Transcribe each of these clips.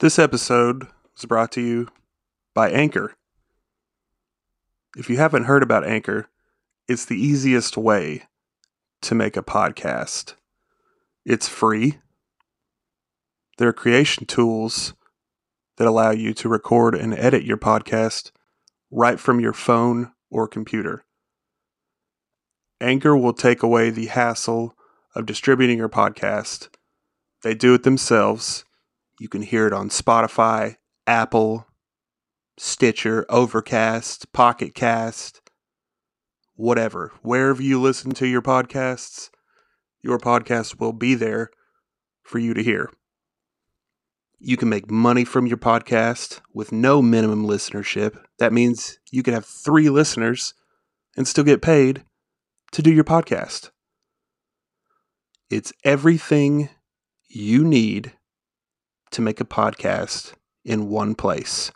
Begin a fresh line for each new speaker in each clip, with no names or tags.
This episode is brought to you by Anchor. If you haven't heard about Anchor, it's the easiest way to make a podcast. It's free. There are creation tools that allow you to record and edit your podcast right from your phone or computer. Anchor will take away the hassle of distributing your podcast. They do it themselves. You can hear it on Spotify, Apple, Stitcher, Overcast, Pocket Cast, whatever. Wherever you listen to your podcasts, your podcast will be there for you to hear. You can make money from your podcast with no minimum listenership. That means you can have three listeners and still get paid to do your podcast. It's everything you need to make a podcast in one place.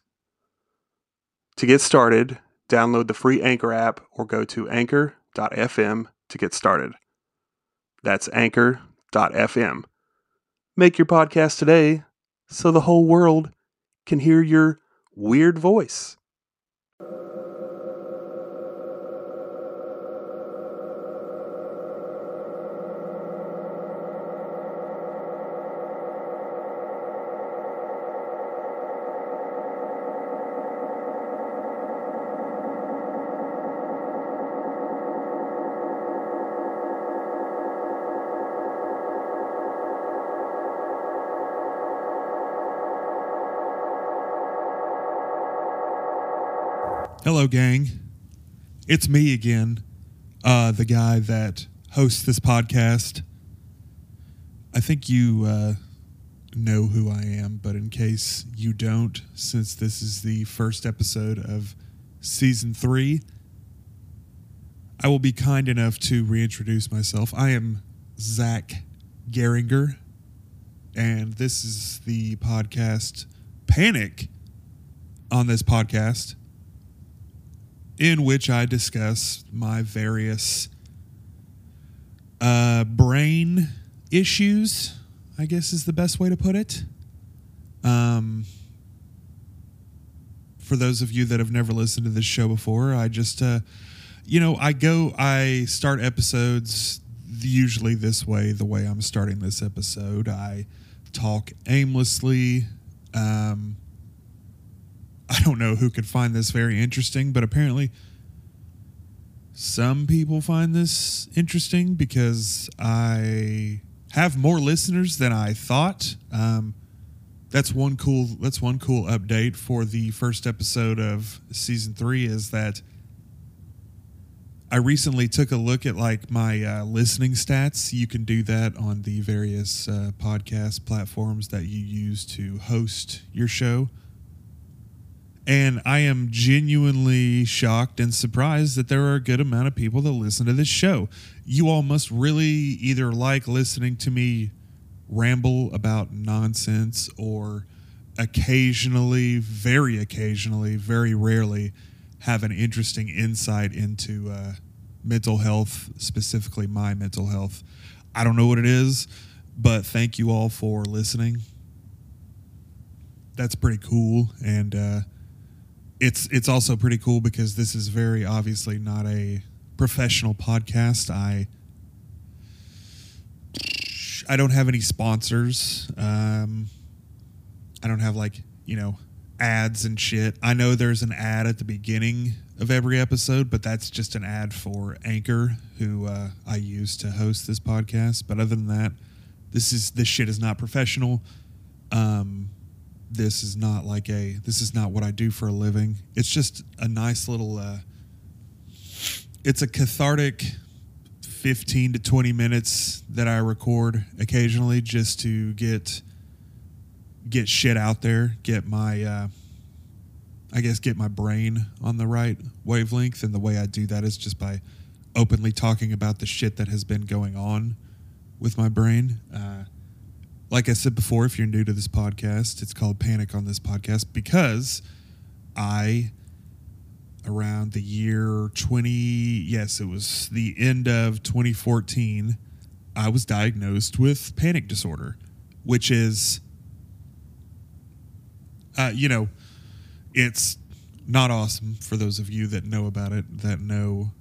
To get started, download the free Anchor app or go to anchor.fm to get started. That's anchor.fm. Make your podcast today so the whole world can hear your weird voice.
Hello, gang. It's me again, uh, the guy that hosts this podcast. I think you uh, know who I am, but in case you don't, since this is the first episode of season three, I will be kind enough to reintroduce myself. I am Zach Geringer, and this is the podcast Panic on this podcast in which I discuss my various uh, brain issues, I guess is the best way to put it. Um, for those of you that have never listened to this show before, I just, uh, you know, I go, I start episodes usually this way, the way I'm starting this episode. I talk aimlessly. Um, I don't know who could find this very interesting, but apparently some people find this interesting because I have more listeners than I thought. Um, that's one cool. That's one cool update for the first episode of season three. Is that I recently took a look at like my uh, listening stats. You can do that on the various uh, podcast platforms that you use to host your show. And I am genuinely shocked and surprised that there are a good amount of people that listen to this show. You all must really either like listening to me ramble about nonsense or occasionally, very occasionally, very rarely have an interesting insight into uh, mental health, specifically my mental health. I don't know what it is, but thank you all for listening. That's pretty cool. And, uh, it's it's also pretty cool because this is very obviously not a professional podcast. I I don't have any sponsors. Um, I don't have like you know ads and shit. I know there's an ad at the beginning of every episode, but that's just an ad for Anchor, who uh, I use to host this podcast. But other than that, this is this shit is not professional. Um, this is not like a this is not what I do for a living. It's just a nice little uh it's a cathartic 15 to 20 minutes that I record occasionally just to get get shit out there, get my uh I guess get my brain on the right wavelength and the way I do that is just by openly talking about the shit that has been going on with my brain. Uh like I said before, if you're new to this podcast, it's called Panic on this podcast because I, around the year 20, yes, it was the end of 2014, I was diagnosed with panic disorder, which is Uh, you know, it's not awesome for those of you that know about it, that know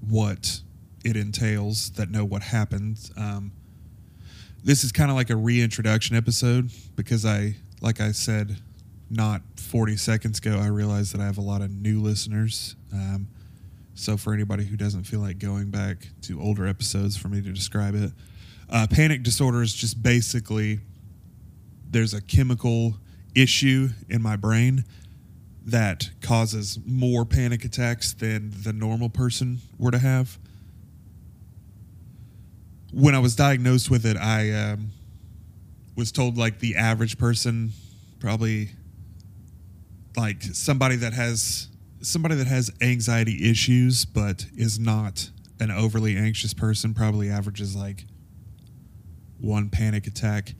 what it entails, that know what happened. Um, this is kind of like a reintroduction episode because I, like I said, not 40 seconds ago, I realized that I have a lot of new listeners. Um, so, for anybody who doesn't feel like going back to older episodes for me to describe it, uh, panic disorder is just basically there's a chemical issue in my brain that causes more panic attacks than the normal person were to have. When I was diagnosed with it, I um, was told like the average person, probably like somebody that has somebody that has anxiety issues but is not an overly anxious person probably averages like one panic attack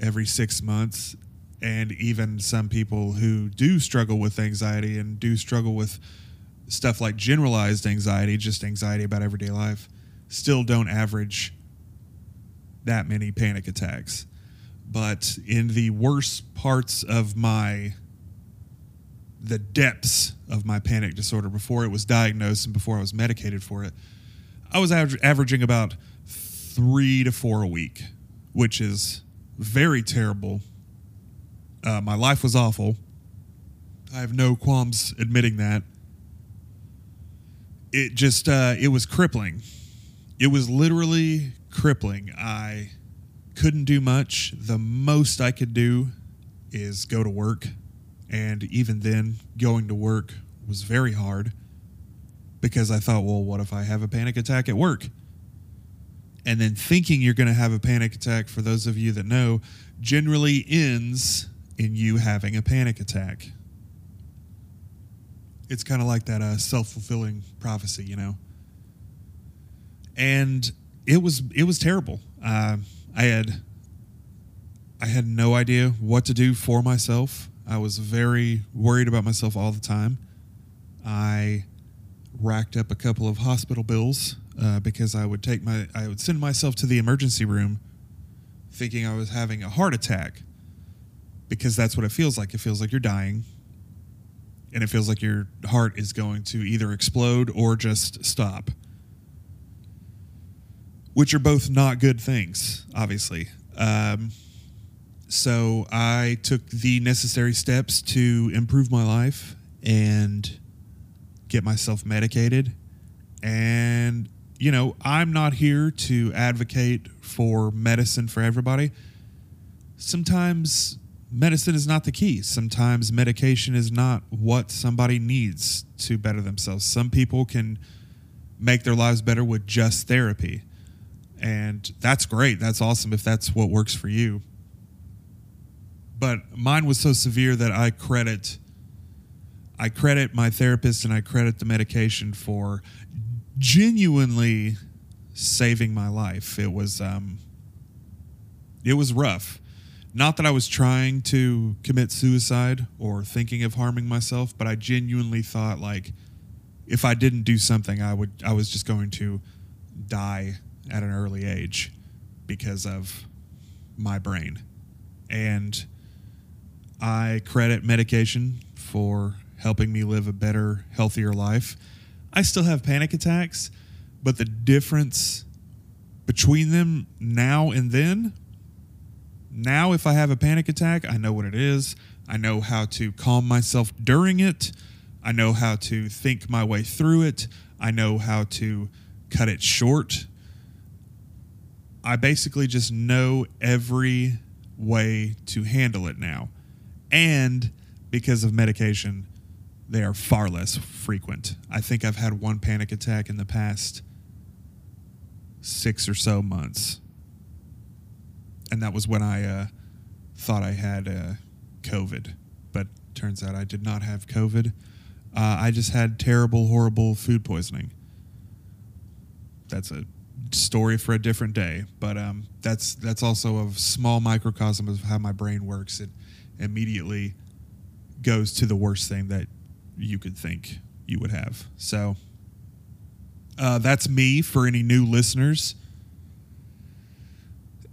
every six months. And even some people who do struggle with anxiety and do struggle with stuff like generalized anxiety, just anxiety about everyday life, still don't average that many panic attacks. But in the worst parts of my, the depths of my panic disorder before it was diagnosed and before I was medicated for it, I was aver- averaging about three to four a week, which is very terrible. Uh, my life was awful. I have no qualms admitting that. It just, uh, it was crippling. It was literally crippling. I couldn't do much. The most I could do is go to work. And even then, going to work was very hard because I thought, well, what if I have a panic attack at work? and then thinking you're going to have a panic attack, for those of you that know, generally ends in you having a panic attack. It's kind of like that uh, self fulfilling prophecy, you know. And it was it was terrible. Uh, I had I had no idea what to do for myself. I was very worried about myself all the time. I racked up a couple of hospital bills uh, because I would take my I would send myself to the emergency room thinking I was having a heart attack because that's what it feels like. It feels like you're dying and it feels like your heart is going to either explode or just stop. Which are both not good things, obviously. Um, so I took the necessary steps to improve my life and get myself medicated. And, you know, I'm not here to advocate for medicine for everybody. Sometimes medicine is not the key. Sometimes medication is not what somebody needs to better themselves. Some people can make their lives better with just therapy. And that's great. That's awesome if that's what works for you. But mine was so severe that I credit I credit my therapist and I credit the medication for genuinely saving my life. It was um, it was rough. Not that I was trying to commit suicide or thinking of harming myself, but I genuinely thought like if I didn't do something, I would I was just going to die at an early age because of my brain. And I credit medication for helping me live a better, healthier life. I still have panic attacks, but the difference between them now and then, now if I have a panic attack, I know what it is. I know how to calm myself during it. I know how to think my way through it. I know how to cut it short. I basically just know every way to handle it now. And because of medication, they are far less frequent. I think I've had one panic attack in the past six or so months. And that was when I uh, thought I had uh, COVID. But turns out I did not have COVID. Uh, I just had terrible, horrible food poisoning. That's a story for a different day. But um, that's that's also a small microcosm of how my brain works. It immediately goes to the worst thing that you could think you would have. So uh, that's me for any new listeners.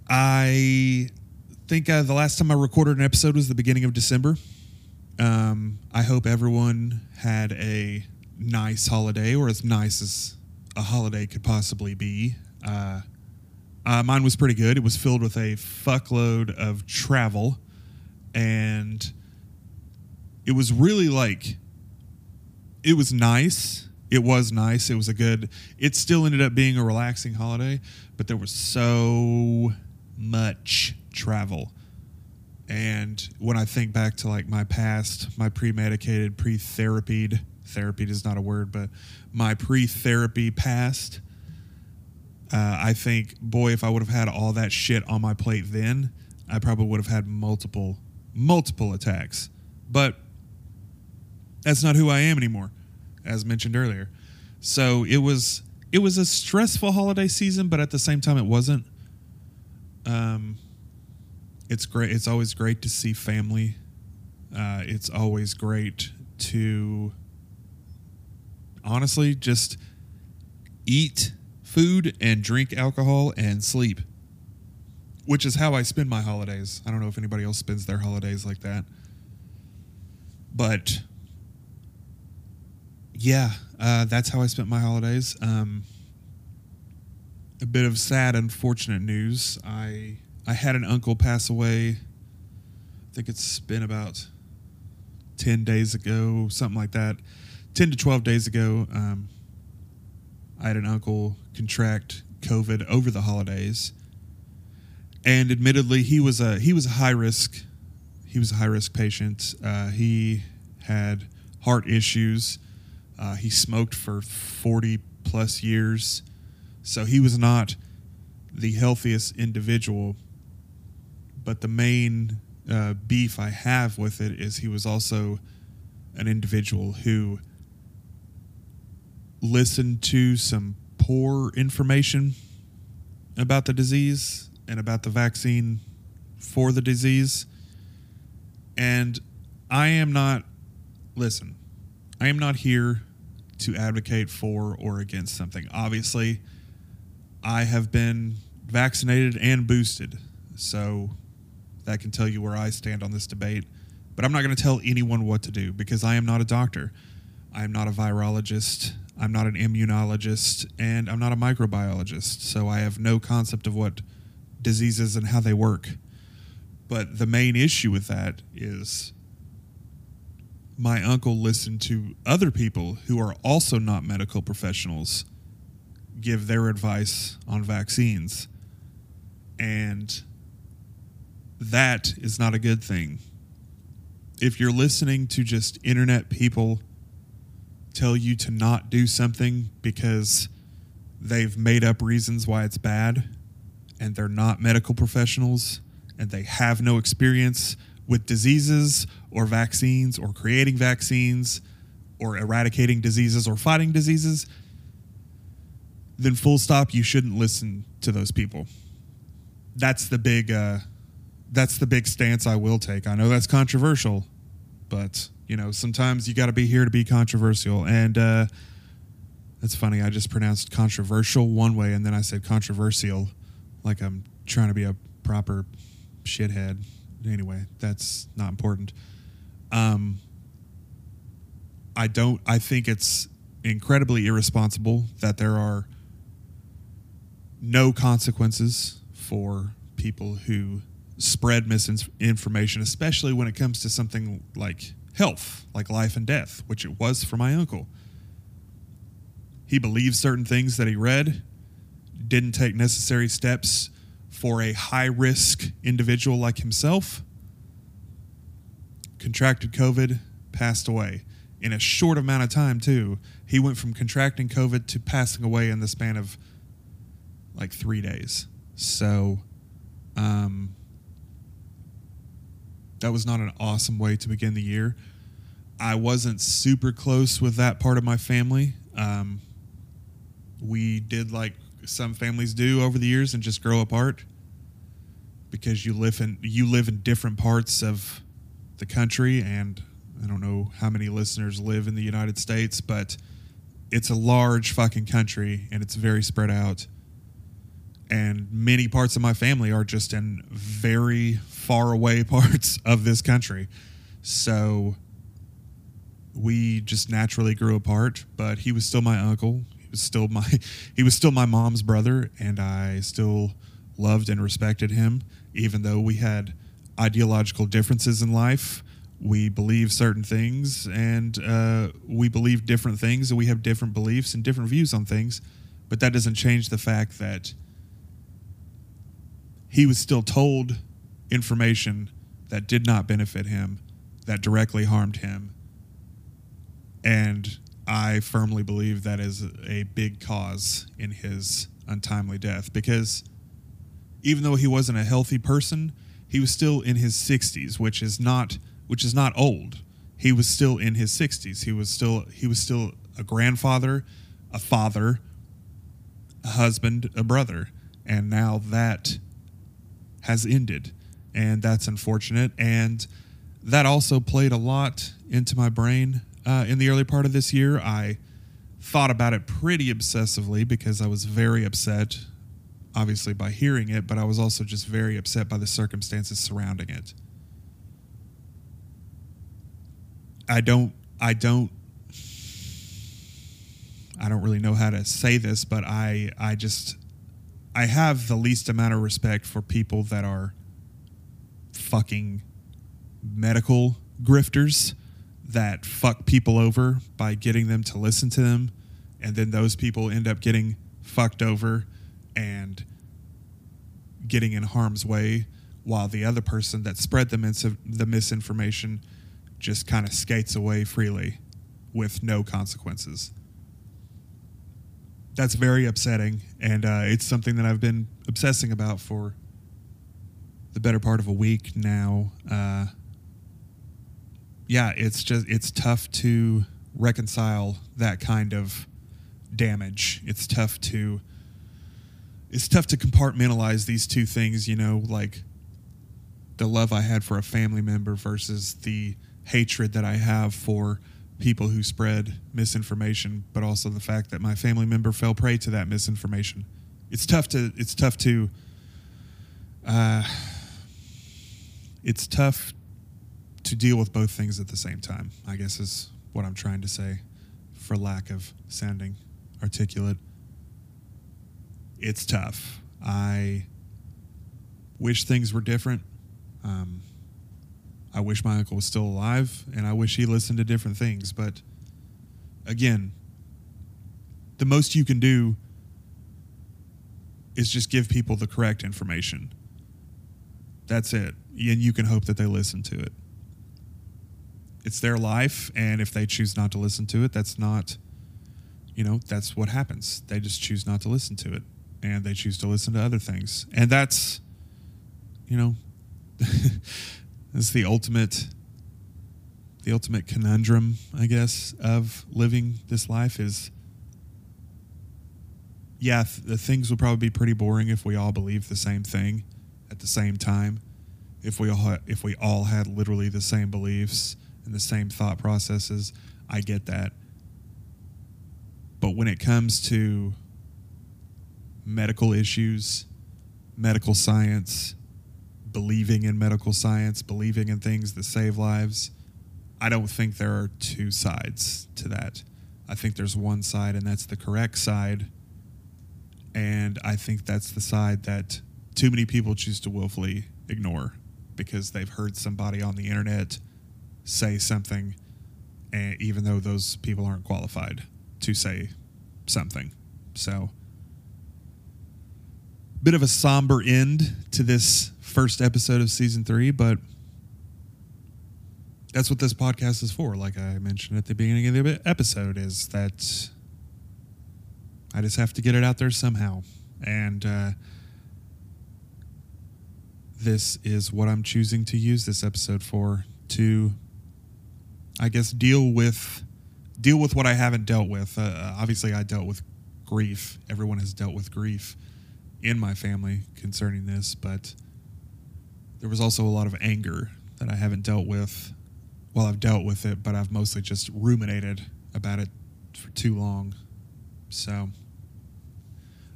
I think uh, the last time I recorded an episode was the beginning of December. Um, I hope everyone had a nice holiday, or as nice as a holiday could possibly be. Uh, uh, mine was pretty good. It was filled with a fuckload of travel, and it was really like it was nice. It was nice. It was a good. It still ended up being a relaxing holiday, but there was so much travel. And when I think back to like my past, my pre-medicated, pre-therapied, therapy is not a word, but my pre-therapy past, uh, I think, boy, if I would have had all that shit on my plate then, I probably would have had multiple, multiple attacks. But that's not who I am anymore, as mentioned earlier. So it was it was a stressful holiday season, but at the same time, it wasn't. Um, it's great. It's always great to see family. Uh, it's always great to honestly just eat food and drink alcohol and sleep, which is how I spend my holidays. I don't know if anybody else spends their holidays like that. But yeah, uh, that's how I spent my holidays. Um, a bit of sad, unfortunate news. I I had an uncle pass away. I think it's been about ten days ago, something like that. Ten to twelve days ago. Um, I had an uncle contract COVID over the holidays, and admittedly, he was a he was a high risk. He was a high risk patient. Uh, he had heart issues. Uh, he smoked for forty plus years, so he was not the healthiest individual. But the main uh, beef I have with it is he was also an individual who listened to some poor information about the disease and about the vaccine for the disease. And I am not, listen, I am not here to advocate for or against something. Obviously, I have been vaccinated and boosted. So that can tell you where I stand on this debate. But I'm not going to tell anyone what to do because I am not a doctor. I am not a virologist. I'm not an immunologist. And I'm not a microbiologist. So I have no concept of what diseases and how they work. But the main issue with that is my uncle listened to other people who are also not medical professionals give their advice on vaccines. And that is not a good thing. If you're listening to just internet people tell you to not do something because they've made up reasons why it's bad and they're not medical professionals and they have no experience with diseases or vaccines or creating vaccines or eradicating diseases or fighting diseases, then full stop, you shouldn't listen to those people. That's the big uh, that's the big stance I will take. I know that's controversial, but you know, sometimes you got to be here to be controversial. And uh, that's funny. I just pronounced controversial one way, and then I said controversial, like I'm trying to be a proper shithead. Anyway, that's not important. Um, I don't. I think it's incredibly irresponsible that there are no consequences for people who spread misinformation, especially when it comes to something like health, like life and death, which it was for my uncle. He believed certain things that he read, didn't take necessary steps for a high risk individual like himself, contracted COVID, passed away. In a short amount of time, too. He went from contracting COVID to passing away in the span of like three days. So, um, that was not an awesome way to begin the year. I wasn't super close with that part of my family. Um, we did like some families do over the years and just grow apart because you live in you live in different parts of the country and I don't know how many listeners live in the United States, but it's a large fucking country and it's very spread out. And many parts of my family are just in very far away parts of this country. So we just naturally grew apart, but he was still my uncle. He was still my he was still my mom's brother and I still loved and respected him even though we had ideological differences in life. We believe certain things and uh, we believe different things and we have different beliefs and different views on things. But that doesn't change the fact that he was still told information that did not benefit him, that directly harmed him. And I firmly believe that is a big cause in his untimely death because even though he wasn't a healthy person, he was still in his 60s, which is not which is not old. He was still in his 60s. He was still he was still a grandfather, a father, a husband, a brother. And now that has ended. And that's unfortunate. And that also played a lot into my brain uh, in the early part of this year. I thought about it pretty obsessively because I was very upset, obviously, by hearing it, but I was also just very upset by the circumstances surrounding it. I don't, I don't, I don't really know how to say this, but I, I just, I have the least amount of respect for people that are fucking medical grifters that fuck people over by getting them to listen to them and then those people end up getting fucked over and getting in harm's way while the other person that spread the, mis- the misinformation just kind of skates away freely with no consequences that's very upsetting, and uh, it's something that I've been obsessing about for the better part of a week now. Uh, yeah, it's just it's tough to reconcile that kind of damage. It's tough to it's tough to compartmentalize these two things. You know, like the love I had for a family member versus the hatred that I have for people who spread misinformation, but also the fact that my family member fell prey to that misinformation. It's tough to it's tough to uh, it's tough to deal with both things at the same time. I guess is what I'm trying to say, for lack of sounding articulate. It's tough. I wish things were different. Um, I wish my uncle was still alive and I wish he listened to different things. But again, the most you can do is just give people the correct information. That's it. And you can hope that they listen to it. It's their life. And if they choose not to listen to it, that's not, you know, that's what happens. They just choose not to listen to it and they choose to listen to other things. And that's, you know, It's the ultimate the ultimate conundrum, I guess, of living this life is yeah, th- the things would probably be pretty boring if we all believed the same thing at the same time. If we all ha- if we all had literally the same beliefs and the same thought processes, I get that. But when it comes to medical issues, medical science, believing in medical science, believing in things that save lives. I don't think there are two sides to that. I think there's one side, and that's the correct side. And I think that's the side that too many people choose to willfully ignore because they've heard somebody on the internet say something, and even though those people aren't qualified to say something. So, bit of a somber end to this first episode of season three, but that's what this podcast is for. Like I mentioned at the beginning of the episode, is that I just have to get it out there somehow. And uh, this is what I'm choosing to use this episode for to, I guess, deal with deal with what I haven't dealt with. Uh, obviously, I dealt with grief. Everyone has dealt with grief in my family concerning this, but there was also a lot of anger that I haven't dealt with. Well, I've dealt with it, but I've mostly just ruminated about it for too long. So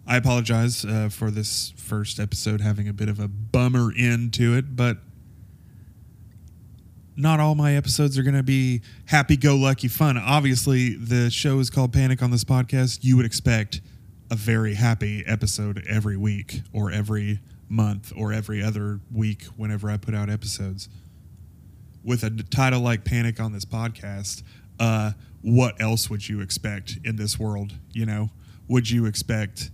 I apologize uh, for this first episode having a bit of a bummer end to it, but not all my episodes are going to be happy go lucky fun. Obviously, the show is called Panic on this podcast. You would expect a very happy episode every week or every month or every other week whenever I put out episodes. With a title like Panic on this podcast, uh, what else would you expect in this world? You know, would you expect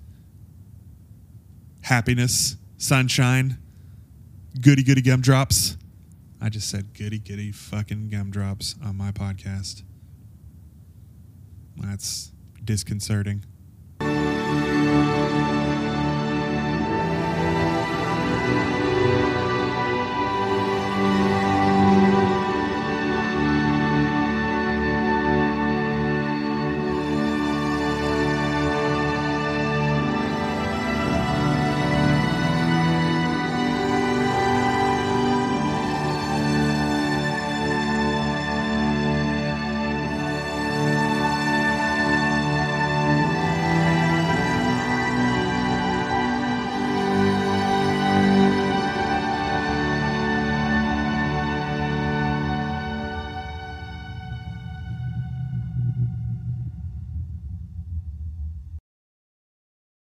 happiness, sunshine, goody goody gumdrops? I just said goody goody fucking gumdrops on my podcast. That's disconcerting.